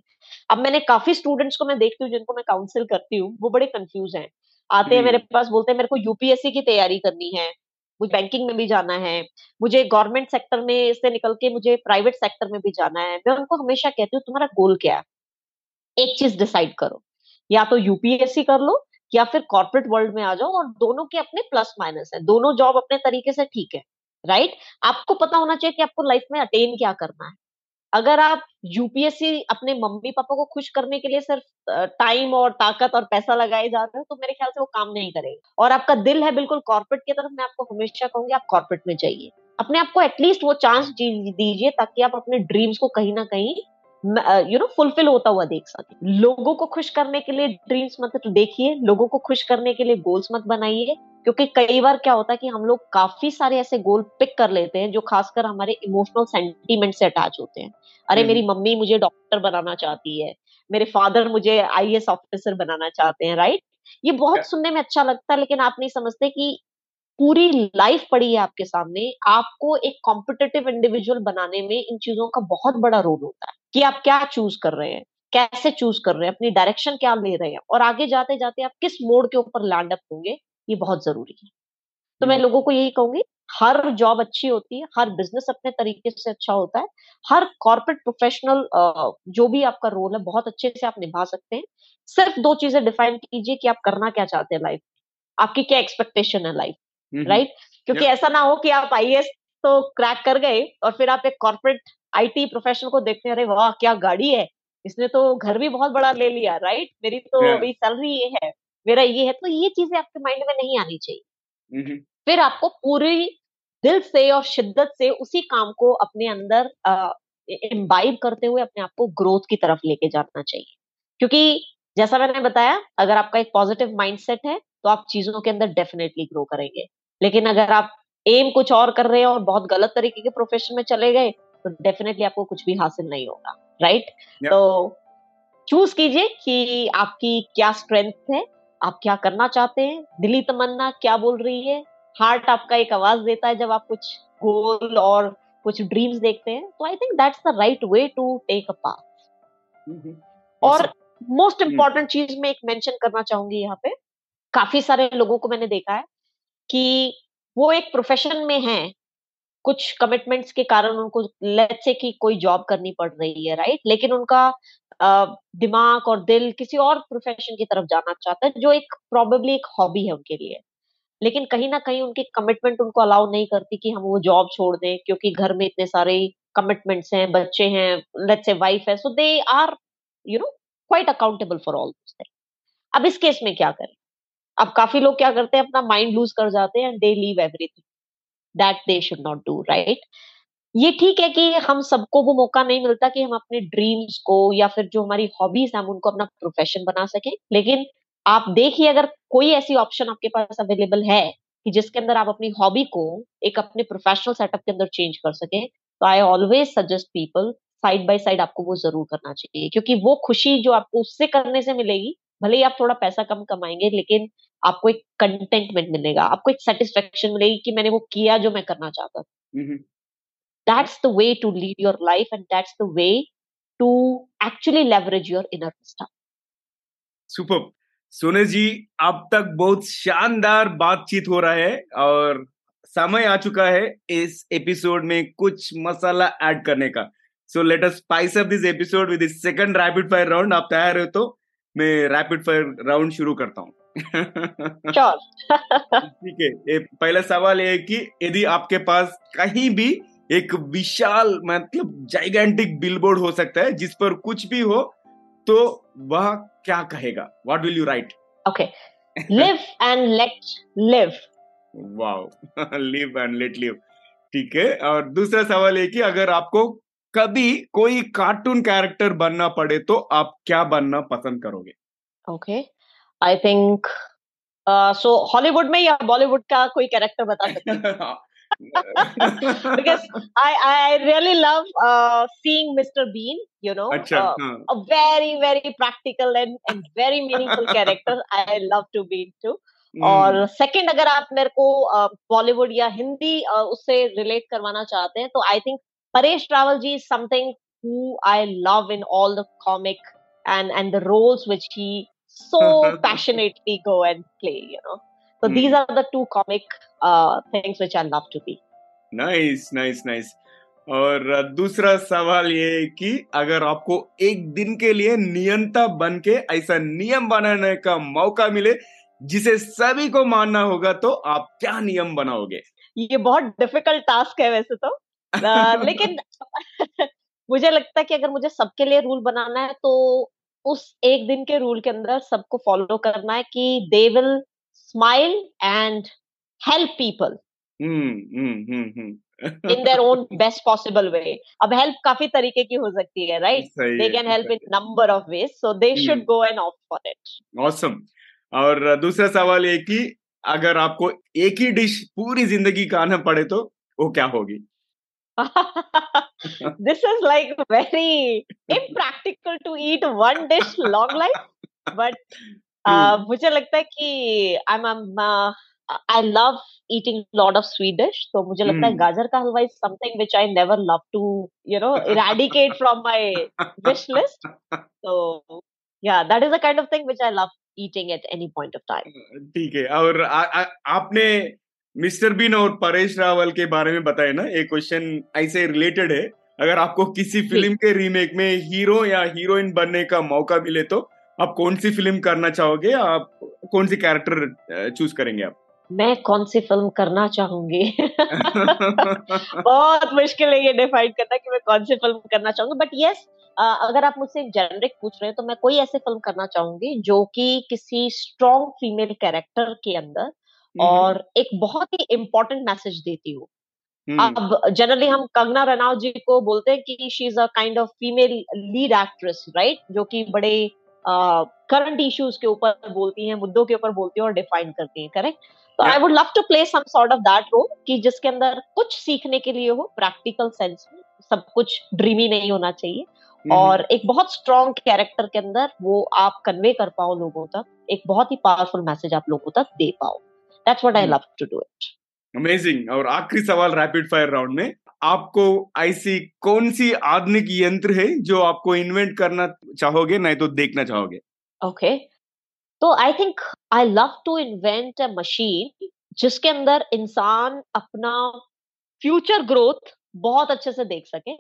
अब मैंने काफ़ी स्टूडेंट्स को मैं देखती हूँ जिनको मैं काउंसिल करती हूँ वो बड़े कंफ्यूज हैं। आते हैं मेरे पास बोलते हैं मेरे को यूपीएससी की तैयारी करनी है मुझे बैंकिंग में भी जाना है मुझे गवर्नमेंट सेक्टर में से निकल के मुझे प्राइवेट सेक्टर में भी जाना है। मैं उनको हमेशा कहती हूँ तुम्हारा गोल क्या है? एक चीज़ डिसाइड करो या तो यूपीएससी कर लो या फिर कॉर्पोरेट वर्ल्ड में आ जाओ और दोनों के अपने प्लस माइनस है। दोनों जॉब अपने तरीके से ठीक है राइट आपको पता होना चाहिए कि आपको लाइफ में अटेन क्या करना है। अगर आप यूपीएससी अपने मम्मी पापा को खुश करने के लिए सिर्फ़ टाइम और ताकत और पैसा लगाए जा रहे हो तो मेरे ख्याल से वो काम नहीं करेगा। और आपका दिल है बिल्कुल कॉर्पोरेट की तरफ़, मैं आपको हमेशा कहूँगी आप कॉर्पोरेट में जाइए। अपने आप को एटलीस्ट वो चांस दीजिए ताकि आप अपने ड्रीम्स को कहीं ना कहीं यू नो फुलफिल होता हुआ देख सके। लोगों को खुश करने के लिए ड्रीम्स मत देखिए लोगों को खुश करने के लिए गोल्स मत बनाइए क्योंकि कई बार क्या होता है कि हम लोग काफ़ी सारे ऐसे गोल पिक कर लेते हैं जो खासकर हमारे इमोशनल सेंटीमेंट से अटैच होते हैं। अरे मेरी हम्म। मम्मी मुझे डॉक्टर बनाना चाहती है मेरे फादर मुझे आईएएस ऑफिसर बनाना चाहते हैं राइट ये बहुत सुनने में अच्छा लगता है लेकिन आप नहीं समझते कि पूरी लाइफ पड़ी है आपके सामने आपको एक कॉम्पिटेटिव इंडिविजुअल बनाने में इन चीज़ों का बहुत बड़ा रोल होता है कि आप क्या चूज़ कर रहे हैं कैसे चूज़ कर रहे हैं अपनी डायरेक्शन क्या ले रहे हैं और आगे जाते जाते आप किस मोड के ऊपर लैंड अप होंगे ये बहुत ज़रूरी है तो मैं हम्म। लोगों को यही कहूँगी हर जॉब अच्छी होती है हर बिज़नेस अपने तरीके से अच्छा होता है हर कॉर्पोरेट प्रोफेशनल जो भी आपका रोल है बहुत अच्छे से आप निभा सकते हैं सिर्फ़ दो चीज़ें डिफाइन कीजिए कि आप करना क्या चाहते हैं लाइफ आपकी क्या एक्सपेक्टेशन है लाइफ राइट? क्योंकि ऐसा ना हो कि आप आई तो क्रैक कर गए और फिर आप एक कॉर्पोरेट आईटी प्रोफेशनल को देखते हैं अरे वाह क्या गाड़ी है। इसने तो घर भी बहुत बड़ा ले लिया राइट? मेरी तो अभी सैलरी ये है मेरा ये है तो ये चीज़ें आपके माइंड में नहीं आनी चाहिए। फिर आपको पूरी दिल से और शिद्दत से उसी काम को अपने अंदर इम्बाइब करते हुए अपने आप को ग्रोथ की तरफ़ लेके जाना चाहिए। क्योंकि जैसा मैंने बताया अगर आपका एक पॉजिटिव माइंडसेट है तो आप चीज़ों के अंदर डेफिनेटली ग्रो करेंगे। लेकिन अगर आप एम कुछ और कर रहे हैं और बहुत गलत तरीके के प्रोफेशन में चले गए तो डेफिनेटली आपको कुछ भी हासिल नहीं होगा राइट right? yeah. तो चूज़ कीजिए कि आपकी क्या स्ट्रेंथ है आप क्या करना चाहते हैं दिली तमन्ना क्या बोल रही है हार्ट आपका एक आवाज़ देता है जब आप कुछ गोल और कुछ ड्रीम्स देखते हैं तो I think that's the right way to take a path और मोस्ट इंपॉर्टेंट hmm. चीज़ मैं एक मेंशन करना चाहूँगी यहाँ पे काफ़ी सारे लोगों को मैंने देखा है कि वो एक प्रोफेशन में है। कुछ कमिटमेंट्स के कारण उनको लेट्स से कि कोई जॉब करनी पड़ रही है राइट लेकिन उनका दिमाग और दिल किसी और प्रोफेशन की तरफ़ जाना चाहता है, जो एक प्रॉबेबली एक हॉबी है उनके लिए। लेकिन कहीं ना कहीं उनकी कमिटमेंट उनको अलाउ नहीं करती कि हम वो जॉब छोड़ दें, क्योंकि घर में इतने सारे कमिटमेंट्स हैं, बच्चे हैं लेट्स से वाइफ है so they are you know quite accountable for all अब इस केस में क्या करें? अब काफ़ी लोग क्या करते हैं, अपना माइंड लूज कर जाते हैं and they leave everything that they should not do right ये ठीक है कि हम सबको वो मौका नहीं मिलता कि हम अपने ड्रीम्स को या फिर जो हमारी हॉबीज हम उनको अपना प्रोफेशन बना सके। लेकिन आप देखिए, अगर कोई ऐसी ऑप्शन आपके पास अवेलेबल है कि जिसके अंदर आप अपनी हॉबी को एक अपने प्रोफेशनल सेटअप के अंदर चेंज कर सके तो I always suggest people side by side आपको वो ज़रूर करना चाहिए। क्योंकि वो खुशी जो आपको उससे करने से मिलेगी, भले ही आप थोड़ा पैसा कम कमाएँगे, लेकिन आपको एक कंटेंटमेंट मिलेगा आपको एक सेटिस्फेक्शन मिलेगी कि मैंने वो किया जो मैं करना चाहता था। That's the way to lead your life and that's the way to actually leverage your inner wisdom super Soni ji अब तक बहुत शानदार बातचीत हो रहा है और समय आ चुका है इस एपिसोड में कुछ मसाला ऐड करने का so let us spice up this episode with second rapid fire round आप तैयार हो तो मैं रैपिड फायर राउंड शुरू करता हूँ ठीक है पहला सवाल ये है कि यदि आपके पास कहीं भी एक विशाल मतलब जाइगेंटिक बिलबोर्ड हो सकता है जिस पर कुछ भी हो तो वह क्या कहेगा? What will you write okay live and let live wow live and let live ठीक है और दूसरा सवाल है कि अगर आपको कभी कोई कार्टून कैरेक्टर बनना पड़े तो आप क्या बनना पसंद करोगे? Okay okay. I think so Hollywood में या बॉलीवुड का कोई कैरेक्टर बता सकते because I I really love uh, seeing Mr. Bean. You know, Achha, uh, हाँ. a very very practical and, and very meaningful character. I love to be into. Hmm. और second अगर आप मेरे को बॉलीवुड uh, या Hindi uh, उससे relate करवाना चाहते हैं तो I think Paresh Rawal ji is something who I love in all the comic and and the roles which he so passionately go and play, you know. So mm. these are the two comic uh, things which I love to be. Nice, nice, nice. और दूसरा सवाल ये कि अगर आपको एक दिन के लिए नियंता बन के ऐसा नियम बनाने का मौका मिले जिसे सभी को मानना होगा तो आप क्या नियम बनाओगे ये बहुत डिफ़िकल्ट टास्क है वैसे तो आ, लेकिन मुझे लगता है कि अगर मुझे सबके लिए रूल बनाना है तो उस एक दिन के रूल के अंदर सबको फॉलो करना है कि they will smile and help people. In their own best possible way. अब हेल्प काफ़ी तरीके की हो सकती है right? They can help in number of ways so they should go and off for it. Awesome और दूसरा सवाल ये कि अगर आपको एक ही डिश पूरी ज़िंदगी खाना पड़े तो वो क्या होगी? this is like very impractical to eat one dish long life but uh, मुझे लगता है कि I'm uh, I love eating lot of sweet dish तो मुझे लगता है गाजर का हलवा is something which I never love to you know eradicate from my wish list so yeah that is the kind of thing which I love eating at any point of time ठीक है और आ, आ, आपने mister been और परेश रावल के बारे में बताए ना एक क्वेश्चन ऐसे रिलेटेड है। अगर आपको किसी फ़िल्म के रीमेक में हीरो या हीरोइन बनने का मौका मिले तो आप कौन सी फ़िल्म करना चाहोगे? आप कौन सी कैरेक्टर चूज़ करेंगे आप? मैं कौन सी फ़िल्म करना चाहूँगी? बहुत मुश्किल है ये डिफाइन करना कि मैं कौन सी फ़िल्म करना चाहूँगी। बट यस अगर आप मुझसे जेनरिक पूछ रहे हैं तो मैं कोई ऐसी फ़िल्म करना चाहूँगी जो कि किसी स्ट्रॉन्ग फीमेल कैरेक्टर के अंदर और एक बहुत ही इम्पोर्टेंट मैसेज देती हूँ। अब जनरली हम कंगना रनावत जी को बोलते हैं कि she is a kind of female lead actress right जो कि बड़े करंट uh, इश्यूज़ के ऊपर बोलती हैं मुद्दों के ऊपर बोलती हैं और डिफाइन करती हैं करेक्ट तो I would love to play some sort of that role कि जिसके अंदर कुछ सीखने के लिए हो प्रैक्टिकल सेंस में सब कुछ ड्रीमी नहीं होना चाहिए। और एक बहुत स्ट्रॉन्ग कैरेक्टर के अंदर वो आप कन्वे कर पाओ लोगों तक एक बहुत ही पावरफुल मैसेज आप लोगों तक दे पाओ। That's what I love to do it amazing और आखिरी सवाल रैपिड फायर राउंड में आपको ऐसी कौन सी आधुनिक यंत्र है जो आपको इन्वेंट करना चाहोगे नहीं तो देखना चाहोगे? Okay okay. तो I think I love to invent a machine जिसके अंदर इंसान अपना फ्यूचर ग्रोथ बहुत अच्छे से देख सके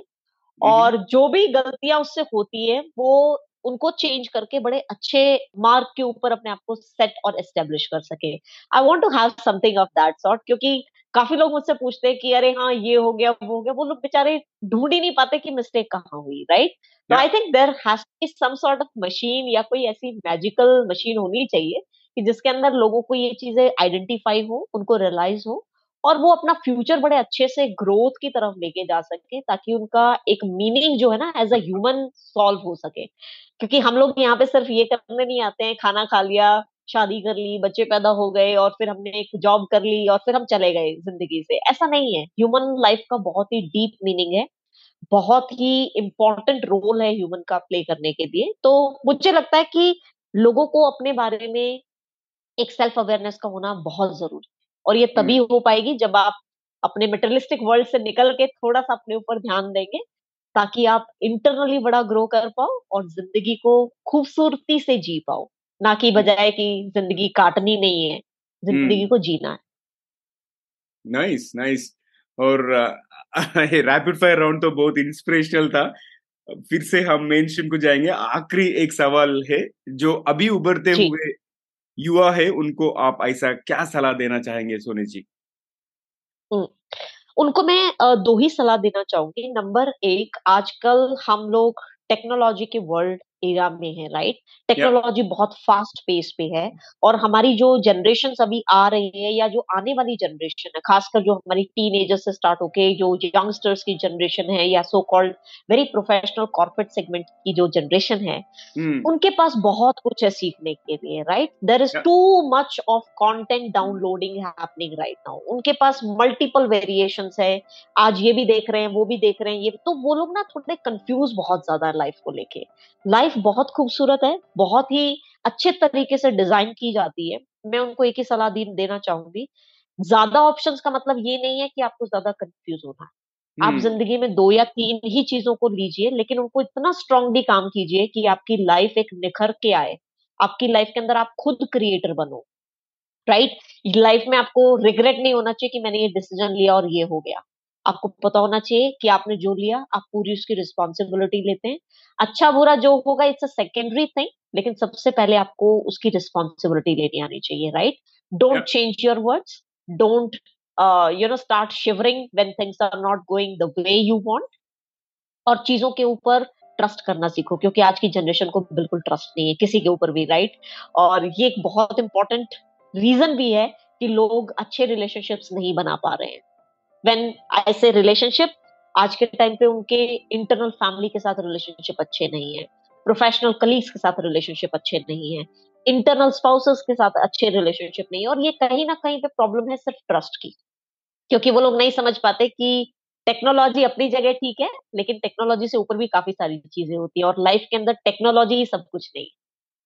और जो भी गलतियाँ उससे होती है वो उनको चेंज करके बड़े अच्छे मार्क के ऊपर अपने आप को सेट और एस्टेब्लिश कर सके। I want to have something of that sort क्योंकि काफ़ी लोग मुझसे पूछते हैं कि अरे हाँ ये हो गया वो हो गया। वो लोग बेचारे ढूंढ ही नहीं पाते कि मिस्टेक कहाँ हुई राइट तो I think there has some sort of machine या कोई ऐसी मैजिकल मशीन होनी चाहिए कि जिसके अंदर लोगों को ये चीज़ें आइडेंटिफाई हो उनको रियलाइज़ हो। और वो अपना फ्यूचर बड़े अच्छे से ग्रोथ की तरफ़ लेके जा सके, ताकि उनका एक मीनिंग जो है ना एज अ ह्यूमन सॉल्व हो सके। क्योंकि हम लोग यहाँ पे सिर्फ़ ये करने नहीं आते हैं, खाना खा लिया, शादी कर ली, बच्चे पैदा हो गए, और फिर हमने एक जॉब कर ली, और फिर हम चले गए ज़िंदगी से। ऐसा नहीं है। ह्यूमन लाइफ का बहुत ही डीप मीनिंग है। बहुत ही इम्पोर्टेंट रोल है ह्यूमन का प्ले करने के लिए। तो मुझे लगता है कि लोगों को अपने बारे में एक सेल्फ अवेयरनेस का होना बहुत ज़रूरी और ये तभी हो पाएगी जब आप अपने मेटेरियलिस्टिक वर्ल्ड से निकल के थोड़ा सा अपने ऊपर ध्यान देंगे ताकि आप इंटरनली बड़ा ग्रो कर पाओ और ज़िंदगी को खूबसूरती से जी पाओ। ना कि बजाय कि ज़िंदगी काटनी नहीं है ज़िंदगी को जीना है। नाइस नाइस और रैपिड फायर राउंड तो बहुत इंस्पिरेशनल था। फिर से हम मेन स्ट्रीम को जाएँगे। आखिरी एक सवाल है जो अभी उभरते हुए युवा है, उनको आप ऐसा क्या सलाह देना चाहेंगे सोनी जी? उनको मैं दो ही सलाह देना चाहूँगी। नंबर एक, आजकल हम लोग टेक्नोलॉजी के वर्ल्ड एरा में है राइट टेक्नोलॉजी बहुत फास्ट पेस पे है और हमारी जो जनरेशन अभी आ रही है या जो आने वाली जनरेशन है खासकर जो हमारी टीन से स्टार्ट होके जो यंगस्टर्स की जनरेशन है या so called very professional corporate segment की जो जनरेशन है hmm. उनके पास बहुत कुछ है सीखने के लिए right there is too much of content downloading happening right now उनके पास मल्टीपल वेरिएशन है। आज ये भी देख रहे हैं वो भी देख रहे हैं ये तो वो लोग ना थोड़े कंफ्यूज बहुत ज़्यादा लाइफ को लेके। लाइफ लाइफ बहुत खूबसूरत है बहुत ही अच्छे तरीके से डिज़ाइन की जाती है। मैं उनको एक ही सलाह देना चाहूँगी। ज़्यादा ऑप्शंस का मतलब ये नहीं है कि आपको ज़्यादा कंफ्यूज होना है। आप ज़िंदगी में दो या तीन ही चीज़ों को लीजिए लेकिन उनको इतना स्ट्रांगली काम कीजिए कि आपकी लाइफ एक निखर के आए। आपकी लाइफ के अंदर आप खुद क्रिएटर बनो। राइट लाइफ में आपको रिग्रेट नहीं होना चाहिए कि मैंने ये डिसीज़न लिया और ये हो गया। आपको पता होना चाहिए कि आपने जो लिया आप पूरी उसकी रिस्पॉन्सिबिलिटी लेते हैं। अच्छा बुरा जो होगा इट्स अ सेकेंडरी थिंग लेकिन सबसे पहले आपको उसकी रिस्पॉन्सिबिलिटी लेनी आनी चाहिए right don't change your words don't you know start shivering when things are not going the way you want और चीज़ों के ऊपर ट्रस्ट करना सीखो क्योंकि आज की जनरेशन को बिल्कुल ट्रस्ट नहीं है किसी के ऊपर भी राइट और ये एक बहुत इंपॉर्टेंट रीजन भी है कि लोग अच्छे रिलेशनशिप्स नहीं बना पा रहे हैं। वेन ऐसे रिलेशनशिप आज के टाइम पे उनके इंटरनल फैमिली के साथ रिलेशनशिप अच्छे नहीं है। प्रोफेशनल कलीग्स के साथ रिलेशनशिप अच्छे नहीं है। इंटरनल स्पाउसेस के साथ अच्छे रिलेशनशिप नहीं है। और ये कहीं ना कहीं पे प्रॉब्लम है सिर्फ़ ट्रस्ट की। क्योंकि वो लोग नहीं समझ पाते कि टेक्नोलॉजी अपनी जगह ठीक है लेकिन टेक्नोलॉजी से ऊपर भी काफ़ी सारी चीज़ें होती है और लाइफ के अंदर टेक्नोलॉजी ही सब कुछ नहीं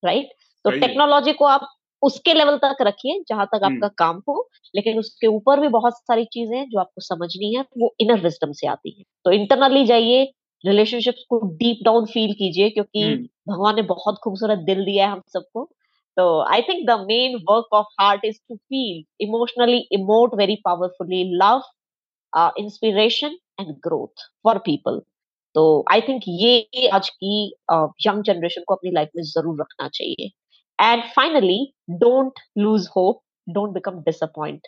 राइट तो टेक्नोलॉजी को आप उसके लेवल तक रखिए जहाँ तक आपका काम हो लेकिन उसके ऊपर भी बहुत सारी चीज़ें हैं जो आपको समझनी है वो इनर विजडम से आती है। तो इंटरनली जाइए रिलेशनशिप्स को डीप डाउन फील कीजिए क्योंकि भगवान ने बहुत खूबसूरत दिल दिया है हम सबको। तो I think the main work of heart is to feel emotionally emote very powerfully love inspiration and growth for people तो आई थिंक ये आज की यंग uh, जनरेशन को अपनी लाइफ में ज़रूर रखना चाहिए। And finally don't lose hope don't become disappoint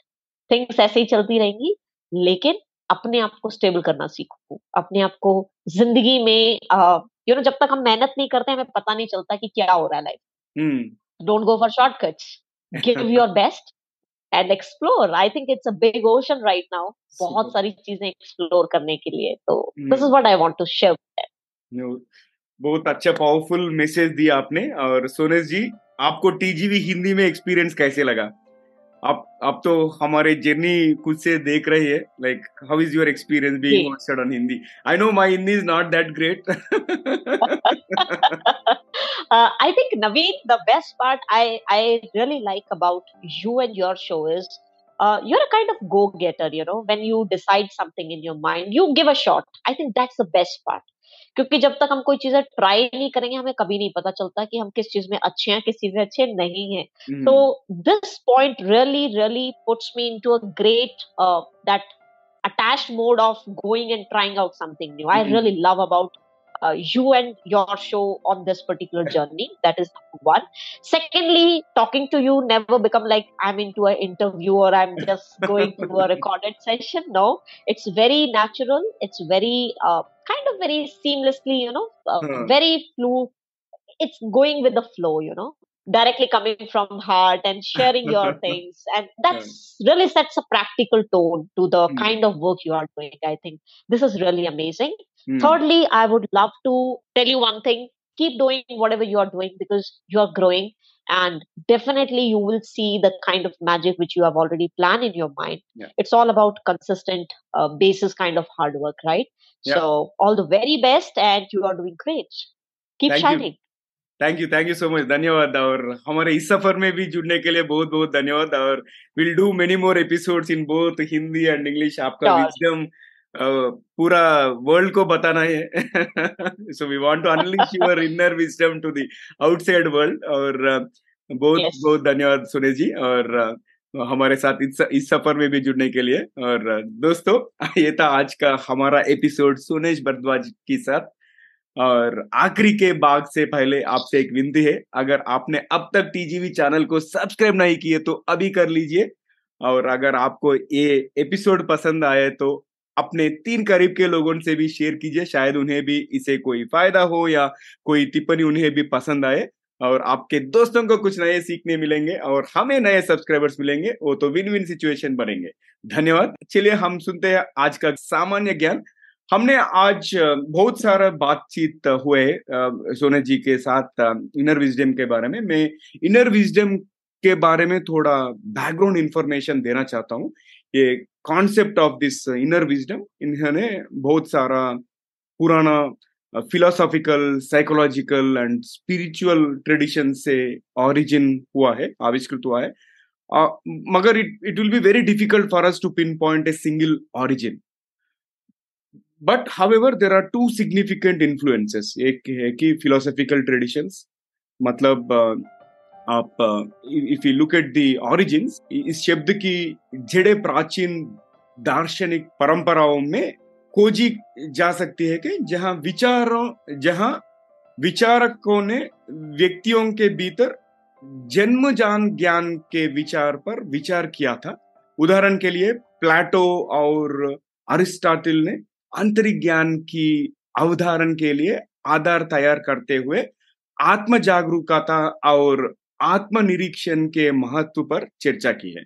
things ऐसे ही चलती रहेंगी लेकिन अपने आप को स्टेबल करना सीखो। अपने आप को ज़िंदगी में यू नो जब तक हम मेहनत नहीं करते हमें पता नहीं चलता कि क्या हो रहा है life don't go for shortcuts give your best and explore I think it's a big ocean right now बहुत सारी चीज़ें एक्सप्लोर करने के लिए। तो this is what I want to share बहुत अच्छा पावरफुल मैसेज दिया आपने। और सोनेश जी आपको टीजीवी हिंदी में एक्सपीरियंस कैसे लगा? आप आप तो हमारे जर्नी खुद से देख रही है like how is your experience being mastered on Hindi I know my Hindi is not that great I think Naveen the best part I I really like about you and your show is uh, you're a kind of go getter you know when you decide something in your mind you give a shot i think that's the best part क्योंकि जब तक हम कोई चीजें try नहीं करेंगे हमें कभी नहीं पता चलता कि हम किस चीज में अच्छे हैं किस चीज में अच्छे नहीं हैं तो this point really really puts me into a great that attached mode of going and trying out something new. Mm-hmm. I really love about uh, you and your show on this particular journey. That is one. Secondly, talking to you never become like I'm into an interview or I'm just going to a recorded session. No, it's very natural. It's very uh, kind of very seamlessly, you know, uh, hmm. very fluid. It's going with the flow, you know, directly coming from heart and sharing your things. And that's really sets a practical tone to the hmm. kind of work you are doing. I think this is really amazing. Hmm. Thirdly, I would love to tell you one thing keep doing whatever you are doing because you are growing and definitely you will see the kind of magic which you have already planned in your mind yeah. it's all about consistent uh, basis kind of hard work right yeah. so all the very best and you are doing great keep Thank shining you. Thank you thank you so much धन्यवाद और हमारे इस सफ़र में भी जुड़ने के लिए बहुत बहुत धन्यवाद और will do many more episodes in both Hindi and English आपका विजडम पूरा वर्ल्ड को बताना है। So we want to unleash your inner wisdom to the outside world और बहुत yes. बहुत धन्यवाद सुने जी और हमारे साथ इस, इस सफ़र में भी जुड़ने के लिए। और दोस्तों ये था आज का हमारा एपिसोड सुनेश भरद्वाज के साथ। और आखिरी के बाग से पहले आपसे एक विनती है, अगर आपने अब तक टीजीवी चैनल को सब्सक्राइब नहीं किए तो अभी कर लीजिए। और अगर आपको ये एपिसोड पसंद आए तो अपने तीन करीब के लोगों से भी शेयर कीजिए, शायद उन्हें भी इसे कोई फ़ायदा हो या कोई टिप्पणी उन्हें भी पसंद आए। और आपके दोस्तों को कुछ नए सीखने मिलेंगे और हमें नए सब्सक्राइबर्स मिलेंगे, वो तो विन विन सिचुएशन बनेंगे। धन्यवाद। चलिए, हम सुनते हैं आज का सामान्य ज्ञान। हमने आज बहुत सारा बातचीत हुए सोने जी के साथ इनर विजडम के बारे में। मैं इनर विजडम के बारे में थोड़ा बैकग्राउंड इंफॉर्मेशन देना चाहता हूँ। ये concept of this inner wisdom इन्होंने बहुत सारा पुराना philosophical psychological and spiritual tradition से ओरिजिन हुआ है, आविष्कृत हुआ है। मगर it it will be very difficult for us to pinpoint a single origin but however there are two significant influences एक है कि फिलोसॉफिकल ट्रेडिशंस मतलब आप if you look at the origin इस शब्द की जड़े प्राचीन दार्शनिक परंपराओं में खोजी जा सकती है कि जहाँ विचारों जहाँ विचारकों ने व्यक्तियों के भीतर जन्मजान ज्ञान के विचार पर विचार किया था उदाहरण के लिए प्लाटो और अरिस्टाटिल ने आंतरिक ज्ञान की अवधारण के लिए आधार तैयार करते हुए आत्म जागरूकता और आत्मनिरीक्षण के महत्व पर चर्चा की है।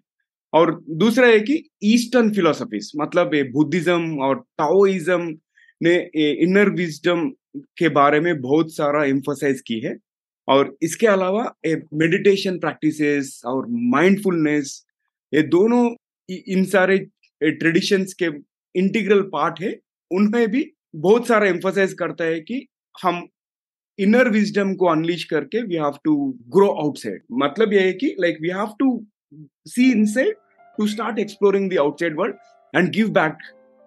और दूसरा है कि ईस्टर्न फिलोसफीज मतलब बुद्धिज्म और टाओइज्म ने इनर विजडम के बारे में बहुत सारा इम्फोसाइज की है। और इसके अलावा मेडिटेशन प्रैक्टिसेस और माइंडफुलनेस ये दोनों इन सारे ट्रेडिशंस के इंटीग्रल पार्ट है। उनमें भी बहुत सारा एम्फोसाइज करता है कि हम इनर विजडम को अनलीश करके we have to grow outside मतलब ये है कि like we have to see inside to start exploring the outside world and give back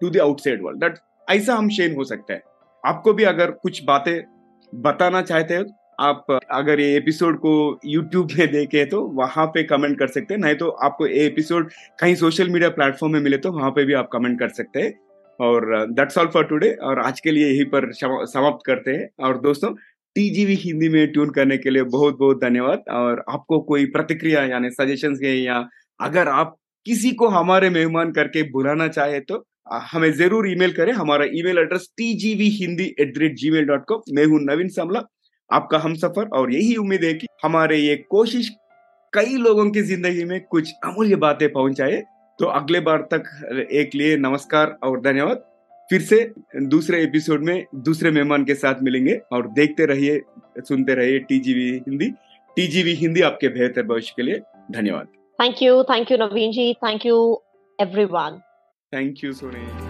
to the outside world that ऐसा हम शेन हो सकता है। आपको भी अगर कुछ बातें बताना चाहते हो, आप अगर ये एपिसोड को यूट्यूब में देखे तो वहाँ पे कमेंट कर सकते हैं। नहीं तो आपको ये एपिसोड कहीं सोशल मीडिया प्लेटफॉर्म में मिले तो वहाँ पे भी आप कमेंट कर सकते हैं। और दैट्स ऑल फॉर टुडे और आज के लिए यहीं पर समाप्त करते हैं। और दोस्तों टीजीवी हिंदी में ट्यून करने के लिए बहुत बहुत धन्यवाद। और आपको कोई प्रतिक्रिया, यानी सजेशन या अगर आप किसी को हमारे मेहमान करके बुलाना चाहे तो हमें ज़रूर ईमेल करें। हमारा email address T G V Hindi at the rate gmail dot com मैं हूँ नवीन समला आपका हम सफ़र। और यही उम्मीद है कि हमारे ये कोशिश कई लोगों की ज़िंदगी में कुछ अमूल्य बातें पहुँचाए। तो अगले बार तक एक लिए नमस्कार और धन्यवाद। फिर से दूसरे एपिसोड में दूसरे मेहमान के साथ मिलेंगे और देखते रहिए सुनते रहिए टीजीवी हिंदी। टीजीवी हिंदी आपके बेहतर भविष्य के लिए। धन्यवाद। Thank you thank you Naveen ji thank you everyone thank you Soni